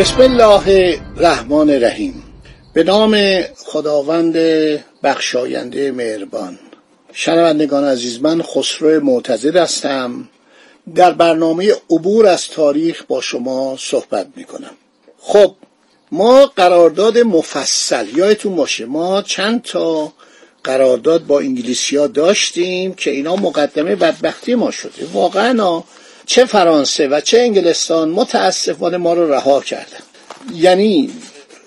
بسم الله الرحمن الرحیم. به نام خداوند بخشاینده مهربان. شنوندگان عزیز من خسرو معتزد هستم. در برنامه عبور از تاریخ با شما صحبت می کنم خب ما قرارداد مفصل یادتون باشه ما چند تا قرارداد با انگلیسی داشتیم که اینا مقدمه بدبختی ما شده. واقعا چه فرانسه و چه انگلستان متاسفانه ما رو رها کردن. یعنی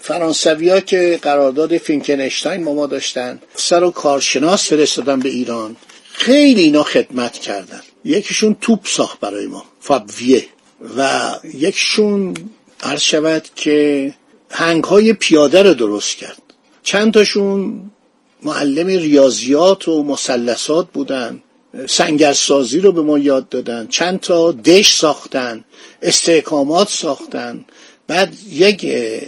فرانسوی ها که قرارداد فینکنشتاین ما ما داشتن سر و کارشناس فرستادن به ایران خیلی اینا خدمت کردن. یکیشون توپ ساخت برای ما فابویه. و یکیشون عرض شود که هنگ های پیاده رو درست کرد. چند تاشون معلم ریاضیات و مسلسات بودن. سنگرسازی رو به ما یاد دادن. چند تا دش ساختن استحکامات ساختن. بعد یک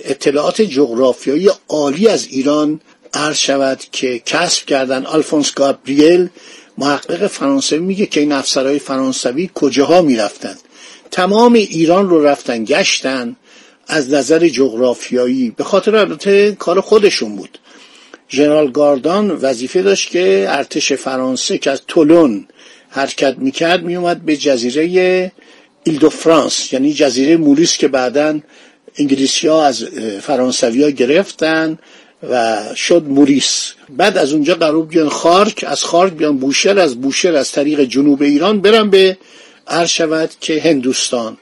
اطلاعات جغرافیایی عالی از ایران عرض شود که کسب کردن. آلفونس گابریل محقق فرانسوی میگه که این افسرهای فرانسوی کجاها می‌رفتن. تمام ایران رو رفتن گشتن از نظر جغرافیایی. به خاطر البته کار خودشون بود. ژنرال گاردان وظیفه داشت که ارتش فرانسه که از تولون حرکت می‌کرد میومد به جزیره ایل دو فرانس یعنی جزیره موریس که بعدا انگلیسی ها از فرانسوی ها گرفتن و شد موریس. بعد از اونجا قرار بیان خارک از خارک بیان بوشهر از بوشهر از طریق جنوب ایران برن به عرض که هندوستان.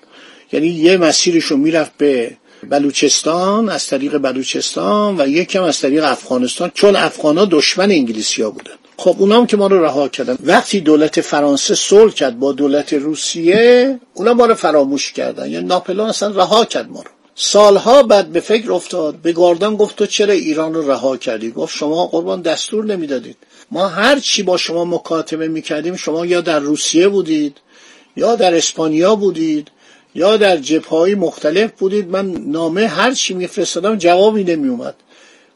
یعنی یه مسیرشون می‌رفت به بلوچستان از طریق بلوچستان و یکم از طریق افغانستان چون افغان ها دشمن انگلیسی ها بودن. خب اونام که ما رو رها کردن. وقتی دولت فرانسه صلح کرد با دولت روسیه اونا ما رو فراموش کردن. یعنی ناپلون اصلا رها کرد ما رو. سالها بعد به فکر افتاد. به گاردان گفت تو چرا ایران رو رها کردی؟ گفت شما قربان دستور نمی‌دادید. ما هر چی با شما مکاتبه می‌کردیم شما یا در روسیه بودید یا در اسپانیا بودید یا در جبههای مختلف بودید. من نامه هر چی میفرستادم جوابی نمیومد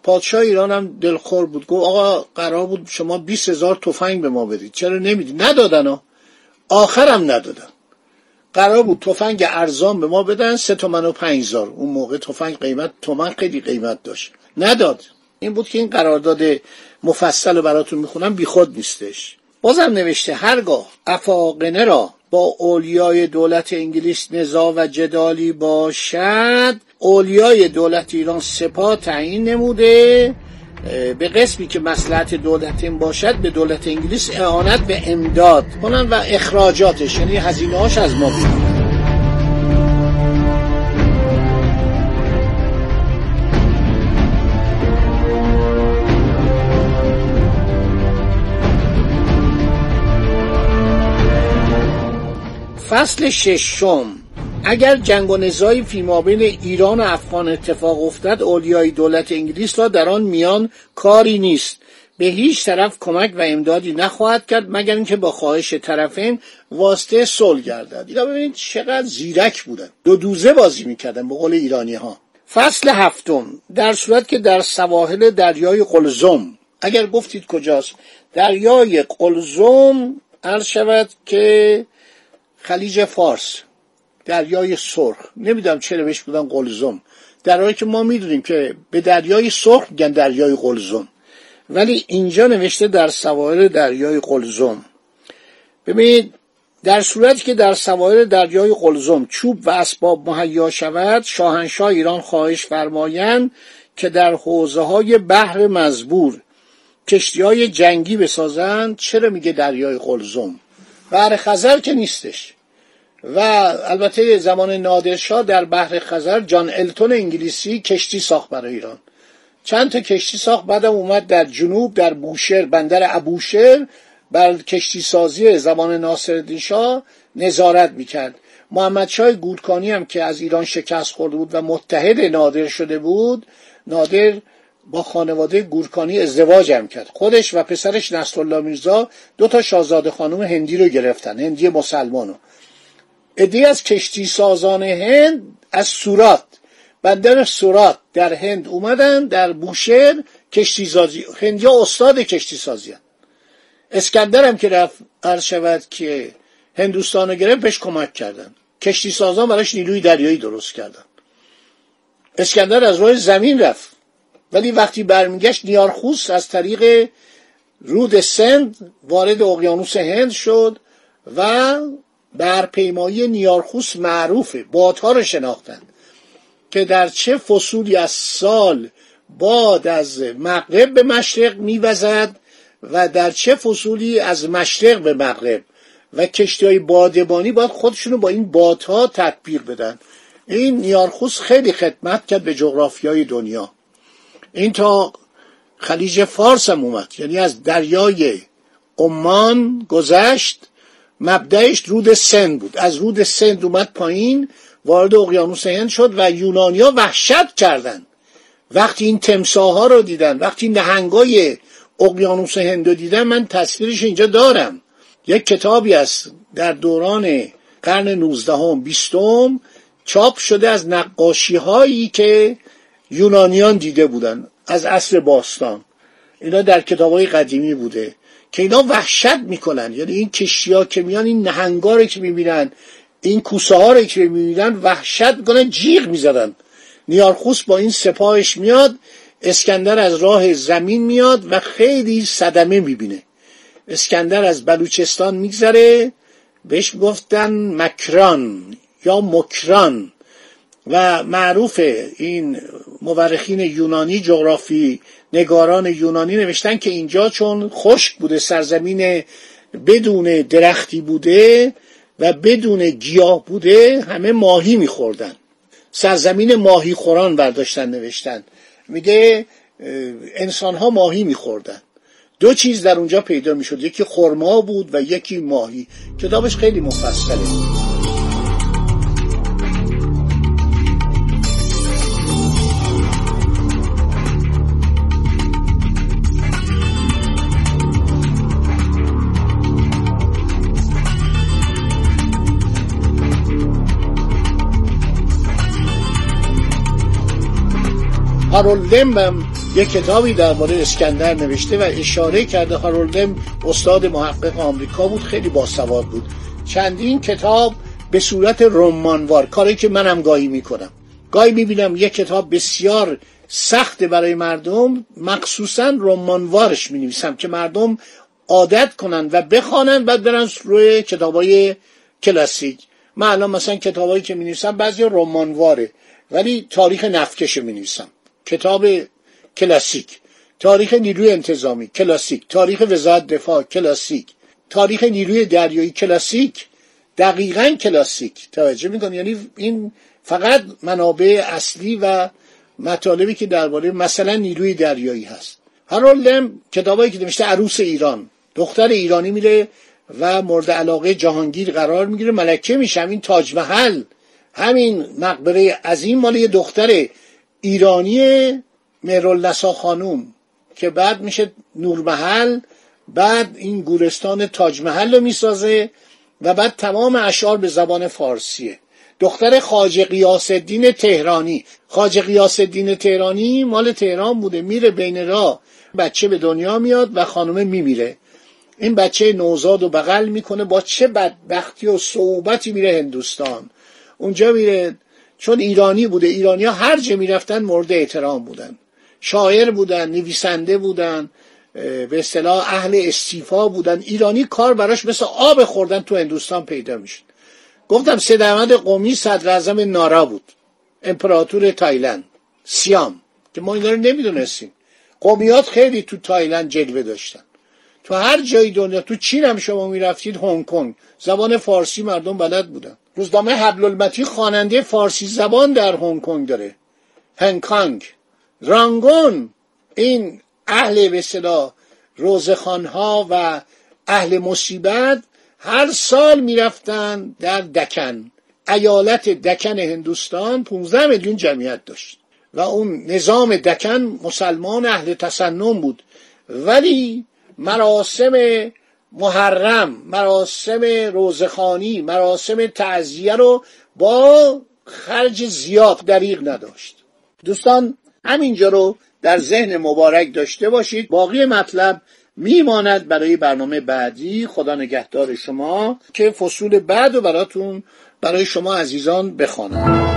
پادشاه ایران هم دلخور بود. گفت آقا قرار بود شما 20 هزار تفنگ به ما بدید. چرا نمی‌دید ندادن ها. آخرم ندادن. قرار بود تفنگ ارزان به ما بدن. سه تومن و پنج هزار. اون موقع تفنگ قیمت تومن خیلی قیمت داشت. نداد. این بود که این قرارداد مفصل براتون می‌خونم. بیخود نیستش. بازم نوشته هرگاه افاقنه را با اولیای دولت انگلیس نزا و جدالی باشد. اولیای دولت ایران سپاه تعیین نموده. به قسمی که مسلحت دولت این باشد به دولت انگلیس اعانت به امداد کنن و اخراجاتش یعنی هزینه هاش از ما بیرون فصل ششم. اگر جنگ و نزاعی فی بین ایران و افغان اتفاق افتد اولیای دولت انگلیس را در آن میان کاری نیست. به هیچ طرف کمک و امدادی نخواهد کرد مگر اینکه با خواهش طرفین واسطه صلح گردد. اینا ببینید چقدر زیرک بودن. دو دوزه بازی می‌کردن به قول ایرانی ها فصل هفتم. در صورت که در سواحل دریای قلزم. اگر گفتید کجاست؟ دریای قلزم عرض شود که خلیج فارس دریای سرخ. نمی‌دونم چرا بهش بودن قلزم. در حالی که ما می‌دونیم که به دریای سرخ میگن دریای قلزم. ولی اینجا نوشته در سواحل دریای قلزم. ببینید در صورتی که در سواحل دریای قلزم چوب و اسباب مهیا شود شاهنشاه ایران خواهش فرمایند که در حوزه های بحر مزبور کشتی های جنگی بسازند. چرا میگه دریای قلزم؟ بحر خزر که نیستش. و البته زمان نادرشاه در بحر خزر جان التون انگلیسی کشتی ساخت برای ایران. چند تا کشتی ساخت بعدم اومد در جنوب در بوشهر بندر ابوشهر بر کشتی سازی زمان ناصرالدین شاه نظارت می‌کرد. محمد شای گورکانی هم که از ایران شکست خورده بود و متحد نادر شده بود نادر با خانواده گورکانی ازدواج هم کرد. خودش و پسرش نصرالله میرزا دو تا شاهزاده خانم هندی رو گرفتن هندی مسلمانو ادی از کشتی سازان هند از سورات. بندر سورات در هند اومدن در بوشهر کشتی سازی هندیا استاد کشتی سازی هم. اسکندر هم که رفت عرض شود که هندوستان گرفت بهش کمک کردن. کشتی سازان براش نیروی دریایی درست کردن. اسکندر از راه زمین رفت. ولی وقتی برمیگشت نیارخوس از طریق رود سند وارد اقیانوس هند شد و بر پیمایی نیارخوس معروفه. بادها رو شناختند که در چه فصولی از سال باد از مغرب به مشرق میوزد و در چه فصولی از مشرق به مغرب. و کشتی های بادبانی باید خودشونو با این بادها تطبیق بدن. این نیارخوس خیلی خدمت کرد به جغرافیای دنیا. این تا خلیج فارس هم اومد. یعنی از دریای عمان گذشت مبدعش رود سند بود. از رود سند اومد پایین وارد اقیانوس هند شد و یونانیا وحشت کردند. وقتی این تمساها رو دیدن وقتی نهنگای اقیانوس هند رو دیدن من تصویرش اینجا دارم. یک کتابی است در دوران قرن 19 هم 20 چاپ شده از نقاشی هایی که یونانیان دیده بودن از عصر باستان. اینا در کتاب های قدیمی بوده. که اینا وحشت می‌کنن. یعنی این کشتی ها که میان این نهنگا که می‌بینن این کوسه ها رو که می‌بینن وحشت می‌کنن جیغ می‌زدن. نیارخوس با این سپاهش میاد اسکندر از راه زمین میاد و خیلی صدمه می‌بینه. اسکندر از بلوچستان میگذره بهش گفتن مکران یا مکران. و معروف این مورخین یونانی جغرافی نگاران یونانی نوشتن که اینجا چون خشک بوده سرزمین بدون درختی بوده و بدون گیاه بوده همه ماهی میخوردن. سرزمین ماهی خوران برداشتن نوشتن. میگه انسان ها ماهی میخوردن. دو چیز در اونجا پیدا می‌شد. یکی خرما بود و یکی ماهی. کتابش خیلی مفصله. هارولدم هم یک کتابی درباره اسکندر نوشته و اشاره کرده هارولدم استاد محقق آمریکا بود خیلی باسواد بود. چندین کتاب به صورت رمانوار کاری که منم گاهی می‌کنم. گاهی می‌بینم یک کتاب بسیار سخت برای مردم مخصوصا رمانوارش می نویسم که مردم عادت کنن و بخوانن بعد برن روی کتابای کلاسیک. من الان مثلا کتابایی که می نویسم بعضی رمانواره ولی تاریخ نفکش می نویسم کتاب کلاسیک. تاریخ نیروی انتظامی کلاسیک. تاریخ وزارت دفاع کلاسیک. تاریخ نیروی دریایی کلاسیک. دقیقا کلاسیک. توجه می‌کنی؟ یعنی این فقط منابع اصلی و مطالبی که درباره مثلا نیروی دریایی هست. هارولدم کتابایی که نوشته عروس ایران. دختر ایرانی میره و مورد علاقه جهانگیر قرار می‌گیره ملکه میشه. این تاج محل همین مقبره عظیم مال یه دختر ایرانی مهرالنسا خانوم که بعد میشه نورمحل بعد این گورستان تاج محل رو می‌سازه و بعد تمام اشعار به زبان فارسیه. دختر خاج قیاس الدین تهرانی. خاج قیاس الدین تهرانی مال تهران بوده. میره بین راه. بچه به دنیا میاد و خانومه میمیره. این بچه نوزاد و بغل می‌کنه. با چه بدبختی و صعوبتی میره هندوستان. اونجا میره چون ایرانی بوده ایرانی ها هر جا می‌رفتن مورد احترام بودن. شاعر بودن نویسنده بودن به اصطلاح اهل استیفا بودن. ایرانی کار براش مثل آب خوردن تو هندوستان پیدا می‌شد. گفتم سید احمد قمی صدر اعظم نارای بود. امپراتور تایلند. سیام. که ما اینا رو نمی‌دونستیم. قمی ها خیلی تو تایلند جلوه داشتن. تو هر جای دنیا تو چین هم شما می‌رفتید هنگ کنگ. زبان فارسی مردم بلد بودن. روزنامه حبل المتین خواننده فارسی زبان در هنگ کنگ داره. هنگ رانگون. این اهل به اصطلاح ها و اهل مصیبت هر سال می‌رفتن در دکن. ایالت دکن هندوستان 15 میلیون جمعیت داشت. و اون نظام دکن مسلمان اهل تسنن بود. ولی مراسم محرم مراسم روزخانی مراسم تعذیه رو با خرج زیاد دریغ نداشت. دوستان همینجا رو در ذهن مبارک داشته باشید. باقی مطلب میماند برای برنامه بعدی. خدا نگهدار شما که فصول بعد و براتون برای شما عزیزان بخوانم.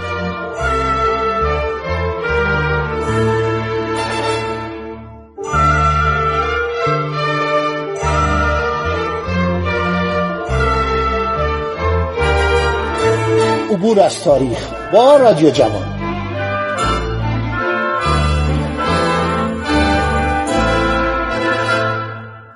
عبور از تاریخ با رادیو جوان.